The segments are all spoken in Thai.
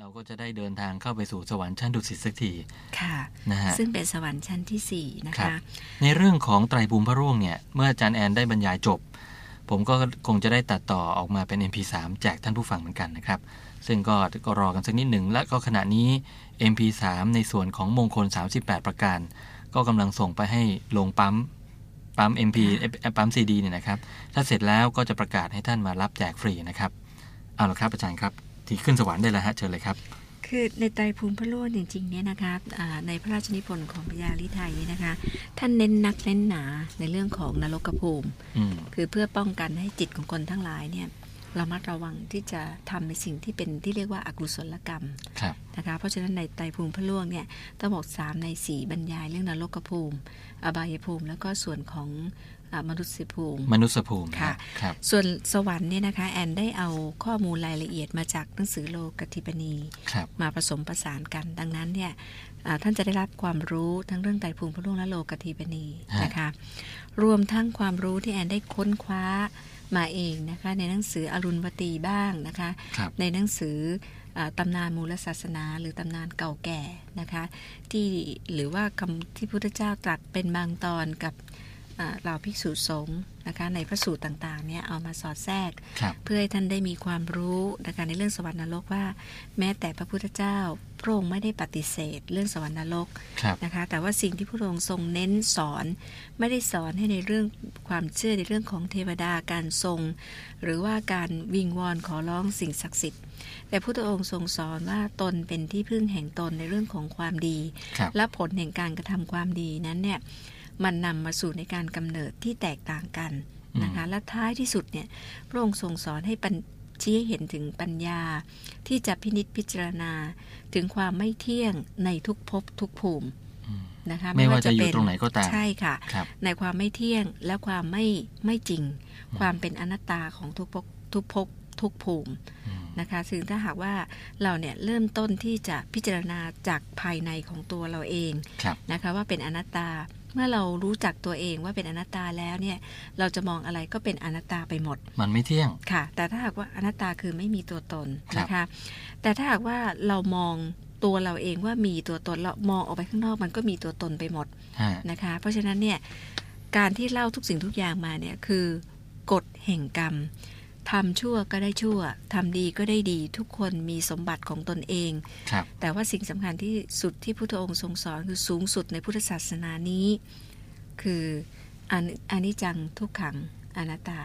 เราก็จะได้เดินทางเข้าไปสู่สวรรค์ชั้นดุสิตสักที ค่ะนะฮะซึ่งเป็นสวรรค์ชั้นที่สี่นะครัคะบในเรื่องของไตรภูมิพระร่วงเนี่ย เมื่ออาจารย์แอนได้บรรยายจบ ผมก็คงจะได้ตัดต่อออกมาเป็น MP3 แจกท่านผู้ฟังเหมือนกันนะครับ ซึ่งก็ก็รอกันสักนิดหนึ่ง และก็ขณะนี้ MP3 ในส่วนของมงคล 38 ประการ ก็กำลังส่งไปให้ลงปั๊มปั๊ม MP เอ่อปั๊ม CD เนี่ยนะครับ ถ้าเสร็จแล้วก็จะประกาศให้ท่านมารับแจกฟรีนะครับ เอาละครับอาจารย์ครับ ที่ขึ้นสวรรค์ได้แล้วฮะเชิญเลยครับ คือในไตรภูมิพระโลกจริงๆเนี่ยนะคะอ่าในพระราชนิพนธ์ของพระยาลิไทยเนี่ยนะคะ ท่านเน้นนักเน้นหนาในเรื่องของนรกภูมิอืมคือเพื่อป้องกันให้จิตของคนทั้งหลายเนี่ยระมัดระวังที่จะทำในสิ่งที่เป็นที่เรียกว่าอากุศลกรรมครับนะคะเพราะฉะนั้นในไตรภูมิพระล่วงเนี่ยต้องบอกสามในสี่บรรยายเรื่องนรกภูมิ อบายภูมิ แล้วก็ส่วนของอา มนุษยภูมิ มนุษยภูมินค่ะครับส่วนสวรรค์เนี่ยนะคะแอนได้เอาข้อมูลรายละเอียดมาจากหนังสือโลกธิปนีครับมาผสมประสานกัน ดังนั้นเนี่ยอ่าท่านจะได้รับความรู้ทั้งเรื่องไตรภูมิพระล่วงและโลกธิปนีนะคะรวมทั้งความรู้ที่แอนได้ค้นคว้ามาเองนะคะในหนังสืออรุณวตีบ้างนะคะครับในหนังสืออาตำนานมูลศาสนา หรือตำนานเก่าแก่นะคะที่หรือว่าคำที่พุทธเจ้าตรัสเป็นบางตอนกับอ่า เหล่าภิกษุสงฆ์นะคะในพระสูตรต่างๆเนี่ยเอามาสอดแทรกครับเพื่อให้ท่านได้มีความรู้นะคะในเรื่องสวรรค์นรกว่า แม้แต่พระพุทธเจ้าพระองค์ไม่ได้ปฏิเสธ เรื่องสวรรค์นรกครับนะคะแต่ว่าสิ่งที่พระองค์ทรงเน้นสอน ไม่ได้สอนให้ในเรื่องความเชื่อในเรื่องของเทวดาการทรง หรือว่าการวิงวอนขอร้องสิ่งศักดิ์สิทธิ์แต่พระองค์ทรงสอนว่าตนเป็นที่พึ่งแห่งตนในเรื่องของความดีครับและผลแห่งการกระทำความดีนั้นเนี่ย มันนำมาสู่ในการกำเนิดที่แตกต่างกันนะคะและท้ายที่สุดเนี่ยพระองค์ทรงสอนให้ปัญชี้ให้เห็นถึงปัญญา ที่จะพินิจพิจารณาถึงความไม่เที่ยงในทุกภพทุกภูมิอืมนะคะไม่ว่าจะอยู่ตรงไหนก็ตามใช่ค่ะครับในความไม่เที่ยงและความไม่ไม่จริง ความเป็นอนัตตาของทุกภพทุกภพทุกภูมิอืมนะคะซึ่งถ้าหากว่าเราเนี่ยเริ่มต้นที่จะพิจารณาจากภายในของตัวเราเองครับนะคะว่าเป็นอนัตตา เมื่อเรารู้จักตัวเองว่าเป็นอนัตตาแล้วเนี่ยเราจะมองอะไรก็เป็นอนัตตาไปหมด มันไม่เที่ยงค่ะ แต่ถ้าหากว่าอนัตตาคือไม่มีตัวตนครับนะคะแต่ถ้าหากว่าเรามองตัวเราเองว่ามีตัวตนเรามองออกไปข้างนอกมันก็มีตัวตนไปหมดฮะนะคะ เพราะฉะนั้นเนี่ยการที่เล่าทุกสิ่งทุกอย่างมาเนี่ยคือกฎแห่งกรรม ทำชั่วก็ได้ชั่วทำดีก็ได้ดี ทุกคนมีสมบัติของตนเองครับแต่ว่าสิ่งสำคัญที่สุดที่พุทธองค์ทรงสอนคือสูงสุดในพุทธศาสนานี้ คืออนิอนิจจังทุกขังอนัตตา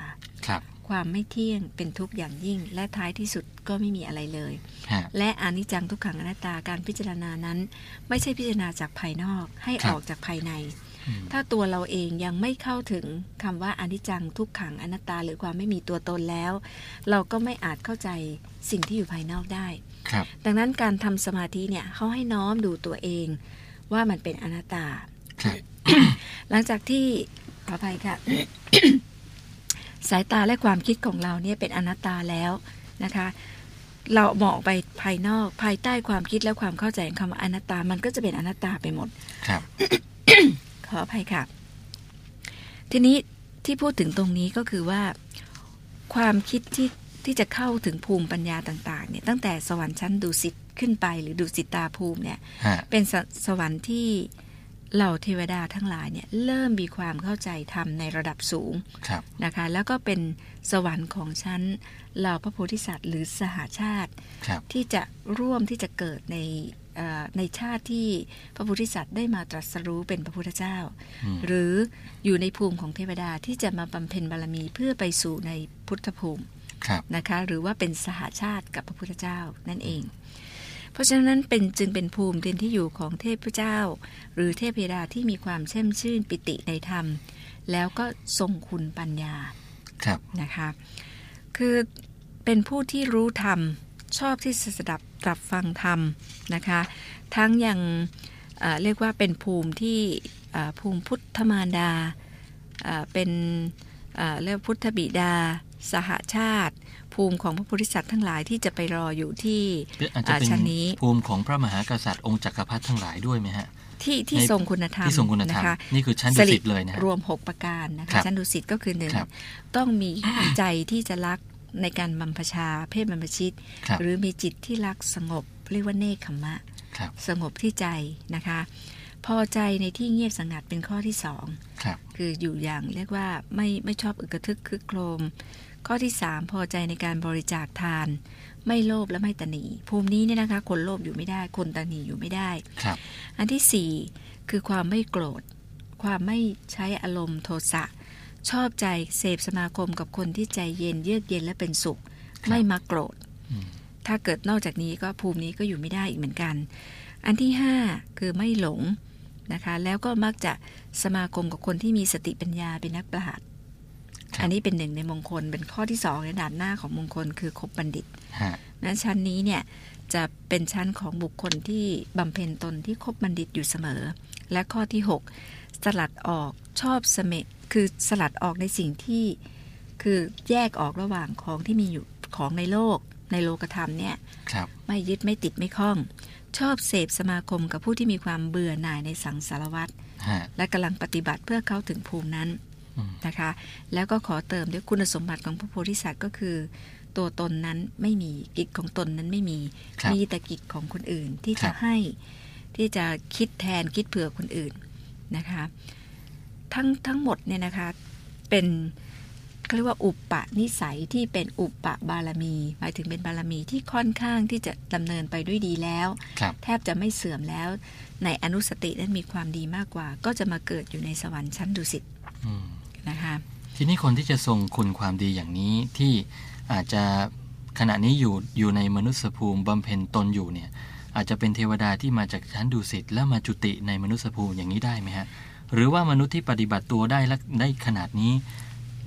ครับความไม่เที่ยงเป็นทุกข์อย่างยิ่ง และท้ายที่สุดก็ไม่มีอะไรเลยฮะและอนิจจังทุกขังอนัตตาการพิจารณานั้น ไม่ใช่พิจารณาจากภายนอกให้ครัอบอกจากภายในอืม ถ้าตัวเราเองยังไม่เข้าถึงคำว่าอนิจจังทุกขังอนัตตาหรือความไม่มีตัวตนแล้ว เราก็ไม่อาจเข้าใจสิ่งที่อยู่ภายนอกได้ครับดังนั้นการทำสมาธิเนี่ยเขาให้น้อมดูตัวเองว่ามันเป็นอนัตตาครับหลังจากที่ขออภัยค่ะ สายตาและความคิดของเราเนี่ยเป็นอนัตตาแล้วนะคะ เรามองออกไปภายนอกภายใต้ความคิดและความเข้าใจของคำว่าอนัตตามันก็จะเป็นอนัตตาไปหมดครับข ออภัยค่ะ ทีนี้ที่พูดถึงตรงนี้ก็คือว่า ความคิดที่ที่จะเข้าถึงภูมิปัญญาต่างๆเนี่ยตั้งแต่สวรรค์ชั้นดุสิตขึ้นไปหรือดุสิตาภูมิเนี่ยฮะเป็นสสวรรค์ที่เหล่าเทวดาทั้งหลายเนี่ยเริ่มมีความเข้าใจธรรมในระดับสูงครับนะคะ แล้วก็เป็นสวรรค์ของชั้นเหล่าพระโพธิสัตว์ หรือสหาชาติครับที่จะร่วมที่จะเกิดในเอ่อ ในชาติที่พระโพธิสัตว์ได้มาตรัสรู้เป็นพระพุทธเจ้าอืมหรืออยู่ในภูมิของเทวดาที่จะมาบำเพ็ญบารมีเพื่อไปสู่ในพุทธภูมิครับนะคะหรือว่าเป็นสหาชาติกับพระพุทธเจ้านั่นเอง เพราะฉะนั้นเป็นจึงเป็นภูมิเป็นที่อยู่ของเทพเจ้า หรือเทพยดาที่มีความแช่มชื่นปิติในธรรม แล้วก็ทรงคุณปัญญาครับนะคะคือเป็นผู้ที่รู้ธรรมชอบที่จะสดับต รับฟังธรรมนะคะ ทั้งยังเอ่อเรียกว่าเป็นภูมิที่เอ่อภูมิพุทธมารดาเอ่อเป็นเอ่อเรียกพุทธบิดา สหชาติ ภูมิของพระโพธิสัตว์ทั้งหลายที่จะไปรออยู่ที่อาจจะเป็นอ่าชั้นนี้ภูมิของพระมหากษัตริย์องค์จักรพรรดิทั้งหลายด้วยไหมฮะที่ที่ในทรงคุณธรรมที่ทรงคุณธรรมนะคะนี่คือชั้นดุสิตเลยนะฮะรวม 6 ประการนะครัคะบชั้นดุสิตก็คือหนึ่งครับต้องมีใจที่จะรัก ในการบำพชาเพศบรรพชิตครับหรือมีจิตที่รักสงบเรียกว่าเนคขมมะครับสงบที่ใจนะคะ พอใจในที่เงียบสงัดเป็นข้อที่สองครับคืออยู่อย่างเรียกว่าไม่ไม่ชอบอึกกระทึกคึกโครม ข้อที่สามพอใจในการบริจาคทาน ไม่โลภและไม่ตนี ภูมินี้เนี่ยนะคะ คนโลภอยู่ไม่ได้ คนตนีอยู่ไม่ได้ครับอันที่สี่คือความไม่โกรธ ความไม่ใช้อารมณ์โทสะ ชอบใจเสพสมาคมกับคนที่ใจเย็นเยือกเย็นและเป็นสุขครับไม่มาโกรธอืมถ้าเกิดนอกจากนี้ก็ภูมินี้ก็อยู่ไม่ได้อีกเหมือนกัน อันที่ห้าคือไม่หลงนะคะ แล้วก็มักจะสมาคมกับคนที่มีสติปัญญาเป็นนักปราชญ์ครับอันนี้เป็นหนึ่งในมงคลเป็นข้อที่สองในด่านหน้าของมงคลคือคบบัณฑิตฮะนั้นชั้นนี้เนี่ยจะเป็นชั้นของบุคคลที่บำเพ็ญตนที่คบบัณฑิตอยู่เสมอ และข้อที่ 6 สลัดออกชอบเสม คือสลัดออกในสิ่งที่คือแยกออกระหว่างของที่มีอยู่ของในโลก ในโลกธรรมเนี่ยครับไม่ยึดไม่ติดไม่คล้อง ชอบเสพสมาคมกับผู้ที่มีความเบื่อหน่ายในสังสารวัตรฮะและกำลังปฏิบัติเพื่อเข้าถึงภูมินั้นอืมนะคะ แล้วก็ขอเติมด้วยคุณสมบัติของพระโพธิสัตว์ก็คือ ตัวตนนั้นไม่มีกิจของตนนั้นไม่มีครับมีแต่กิจของคนอื่นที่ครัจะบให้ที่จะคิดแทนคิดเผื่อคนอื่นนะคะ ทั้งทั้งหมดเนี่ยนะคะเป็นเขาเรียกว่าอุปปะนิสัยที่เป็นอุปปะบารมี หมายถึงเป็นบารมีที่ค่อนข้างที่จะดำเนินไปด้วยดีแล้วครับแทบจะไม่เสื่อมแล้ว ในอนุสตินั้นมีความดีมากกว่า ก็จะมาเกิดอยู่ในสวรรค์ชั้นดุสิตอืมนะคะทีนี้คนที่จะทรงคุณความดีอย่างนี้ที่อาจจะขณะนี้อยู่อยู่ในมนุษยภูมิบำเพ็ญตนอยู่เนี่ยอาจจะเป็นเทวดาที่มาจากชั้นดุสิตแล้วมาจุติในมนุษยภูมิอย่างนี้ได้ไหมฮะ หรือว่ามนุษย์ที่ปฏิบัติตัวได้และได้ขนาดนี้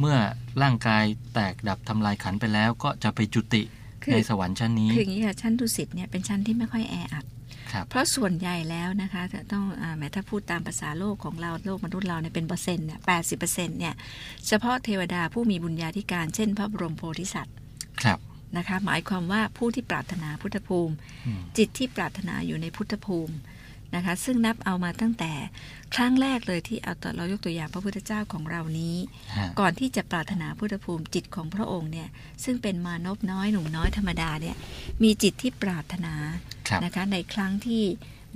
เมื่อร่างกายแตกดับทำลายขันไปแล้วก็จะไปจุติคือในสวรรค์ชั้นนี้ คืออย่างนี้ค่ะชั้นดุสิตเนี่ยเป็นชั้นที่ไม่ค่อยแออัดครับเพราะส่วนใหญ่แล้วนะคะจะต้องอาแม้ถ้าพูดตามภาษาโลกของเราโลกมนุษย์เราเนี่ยเป็นเปอร์เซ็นต์เนี่ยแปดสิบเปอร์เซ็นต์เนี่ยเฉพาะเทวดาผู้มีบุญญาธิการเช่น พระบรมโพธิสัตว์ครับนะคะหมายความว่าผู้ที่ปรารถนาพุทธภูมิอืมจิตที่ปรารถนาอยู่ในพุทธภูมิ นะคะ ซึ่งนับเอามาตั้งแต่ครั้งแรกเลยที่เอาตัวเรายกตัวอย่างพระพุทธเจ้าของเรานี้ฮะก่อนที่จะปรารถนาพุทธภูมิจิตของพระองค์เนี่ยซึ่งเป็นมานพน้อยหนุ่มน้อยธรรมดาเนี่ยมีจิตที่ปรารถนาครับนะคะในครั้งที่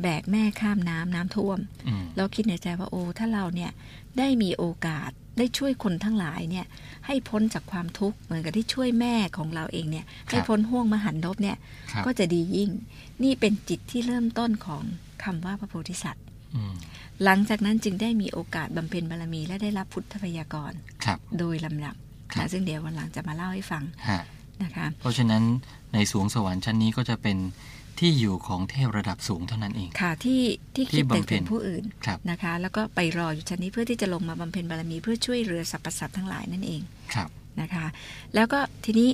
แบกแม่ข้ามน้ำน้ำท่วมอืมเราคิดในใจว่าโอ้ถ้าเราเนี่ยได้มีโอกาส ได้ช่วยคนทั้งหลายเนี่ยให้พ้นจากความทุกข์เหมือนกับที่ช่วยแม่ของเราเองเนี่ยให้พ้นห่วงมหันตบเนี่ยครับก็จะดียิ่ง นี่เป็นจิตที่เริ่มต้นของคำว่าพระโพธิสัตว์อืมหลังจากนั้นจึงได้มีโอกาสบำเพ็ญบารมีและได้รับพุทธพยากรครับโดยลำดับครับนะซึ่งเดี๋ยววันหลังจะมาเล่าให้ฟังฮะนะคะ เพราะฉะนั้นในสวงสวรรค์ชั้นนี้ก็จะเป็น ที่อยู่ของเทพระดับสูงเท่านั้นเอง ค่ะที่ที่ที่คิดแต่บำเพ็ญถึงผู้อื่นครับนะคะ แล้วก็ไปรออยู่ชั้นนี้เพื่อที่จะลงมาบำเพ็ญบารมีเพื่อช่วยเรือสรรพสัตว์ทั้งหลายนั่นเองครับนะคะ แล้วก็ทีนี้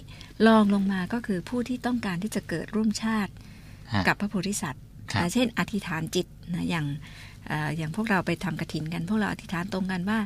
ลองลงมาก็คือผู้ที่ต้องการที่จะเกิดร่วมชาติฮะกับพระโพธิสัตว์ครับนะเช่น อธิษฐานจิตนะอย่างเอ่ออย่างพวกเราไปทำกระถินกัน พวกเราอธิษฐานตรงกันว่า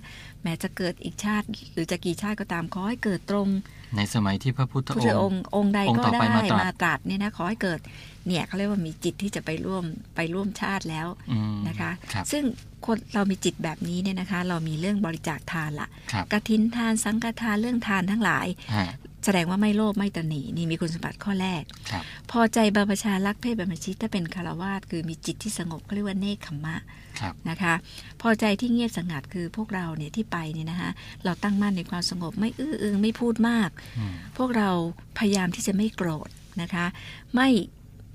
แม้จะเกิดอีกชาติ หรือจะกี่ชาติก็ตามขอให้เกิดตรง ในสมัยที่พระพุทธพุทอธงองค์ค์องค์ใดองค์ก็ต่อได้ไปมาตรัสมาตรัสเนี่ยนะขอให้เกิดเนี่ยเขาเรียกว่ามีจิตที่จะไปร่วมไปร่วมชาติแล้วอืมนะคะครับซึ่งคนเรามีจิตแบบนี้เนี่ยนะคะ เรามีเรื่องบริจาคทานละครับกระถินทานสังฆทานเรื่องทานทั้งหลายฮะ แสดงว่าไม่โลภไม่ตนีนี่มีคุณสมบัติข้อแรกครับพอใจบรรพชารักเพศบรรพชิตถ้าเป็นคารวาสคือมีจิตที่สงบเขาเรียกว่าเนคขมมะครับนะคะ พอใจที่เงียบสงัดคือพวกเราเนี่ยที่ไปเนี่ยนะคะเราตั้งมั่นในความสงบไม่อื้ออึงไม่พูดมากอืมพวกเราพยายามที่จะไม่โกรธนะคะ ไม่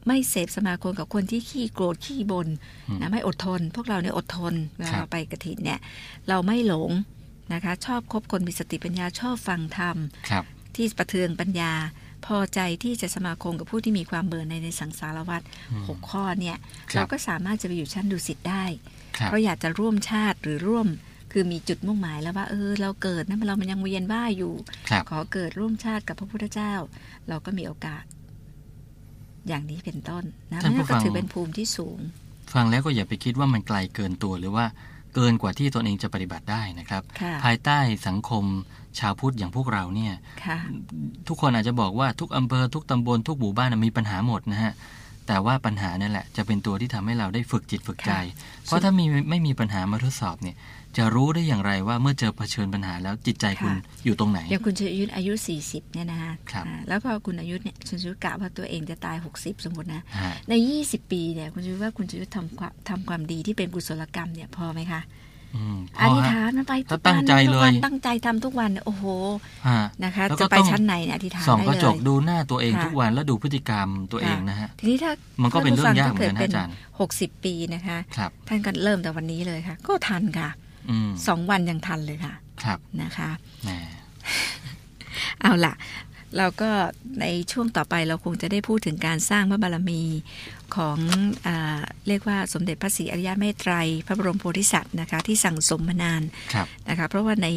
ไม่เสพสมาคมกับคนที่ขี้โกรธขี้บนอืมนะไม่อดทน พวกเราเนี่ยอดทนเวลาครับเราไปกระถินเนี่ย เราไม่หลงนะคะ ชอบคบคนมีสติปัญญาชอบฟังธรรมครับ ที่ประเทืองปัญญา พอใจที่จะสมาคมกับผู้ที่มีความเบื่อในในสังสารวัฏอืมหกข้อเนี่ยครับเราก็สามารถจะไปอยู่ชั้นดุสิตได้ครับเพราะอยากจะร่วมชาติหรือร่วมคือมีจุดมุ่งหมายแล้วว่าเออเราเกิดนะเรามันยังเวียนว่ายอยู่ครับขอเกิดร่วมชาติกับพระพุทธเจ้า เราก็มีโอกาส อย่างนี้เป็นต้นนะท่านผู้นั่นก็ฟังถือเป็นภูมิที่สูง ฟังแล้วก็อย่าไปคิดว่ามันไกลเกินตัวหรือว่า เกินกว่าที่ตนเองจะปฏิบัติได้นะครับค่ะภายใต้สังคมชาวพุทธอย่างพวกเราเนี่ยค่ะทุกคนอาจจะบอกว่าทุกอำเภอทุกตำบลทุกหมู่บ้านนะมีปัญหาหมดนะฮะ แต่ว่าปัญหาเนี่ยแหละจะเป็นตัวที่ทำให้เราได้ฝึกจิตฝึกใจค่ะเพราะถ้ามีไม่มีปัญหามาทดสอบเนี่ย จะรู้ได้อย่างไรว่าเมื่อเจอเผชิญปัญหาแล้วจิตใจคุณค่ะอยู่ตรงไหนอย่างคุณชยุทธอายุ 40เนี่ยนะคะครับอ่าแล้วพอคุณอายุเนี่ยคุณชยุทธกะว่าตัวเองจะตาย 60 สมมตินะฮะใน 20 ปีเนี่ยคุณชยุทธว่าคุณชยุทธทำความทำความดีที่เป็นกุศลกรรมเนี่ยพอไหมคะ อืมพออธิษฮะฐานมันไปทุกถ้าตั้งวันใจทุกวันเลยตั้งใจทำทุกวันเนี่ยโอ้โหฮะนะคะแล้วก็จะไปต้องชั้นไหนเนี่ยอธิษฐานส่องได้กระเลจกยดูหน้าตัวเองค่ะทุกวันแล้วดูพฤติกรรมตัวเองนะฮะทีนี้ถ้ามันก็เป็นเรื่องยากท่เหมือนกันผู้ฟันะงอาจารย์ถ้เกิดเป็น60ปีนะคะครับท่านก็เริ่มแต่วันนี้เลยค่ะ ก็ทันค่ะอืมสองวันยังทันเลยค่ะ ครับนะคะแหมเอาล่ะเราก็ในช่วงต่อไปเราคงจะได้พูดถึงการสร้างพระบารมี ของอาเรียกว่าสมเด็จพระศรีอริยเมตไตรพระบรมโพธิสัตว์นะคะที่สั่งสมมานานครับนะคะเพราะว่าใน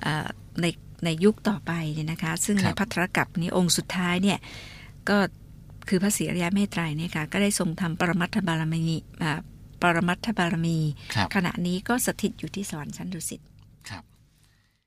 เอ่อในในยุคต่อไปเนี่ยนะคะซึ่งคในรับพัทรกัปนี้องค์สุดท้ายเนี่ยก็คือพระศรีอริยเมตไตรเนี่ยค่ะก็ได้ทรงทำปรมัตถบารมีอ่าปรมัตถบารมีครับขณะนี้ก็สถิตอยู่ที่สวรรค์ชั้นดุสิต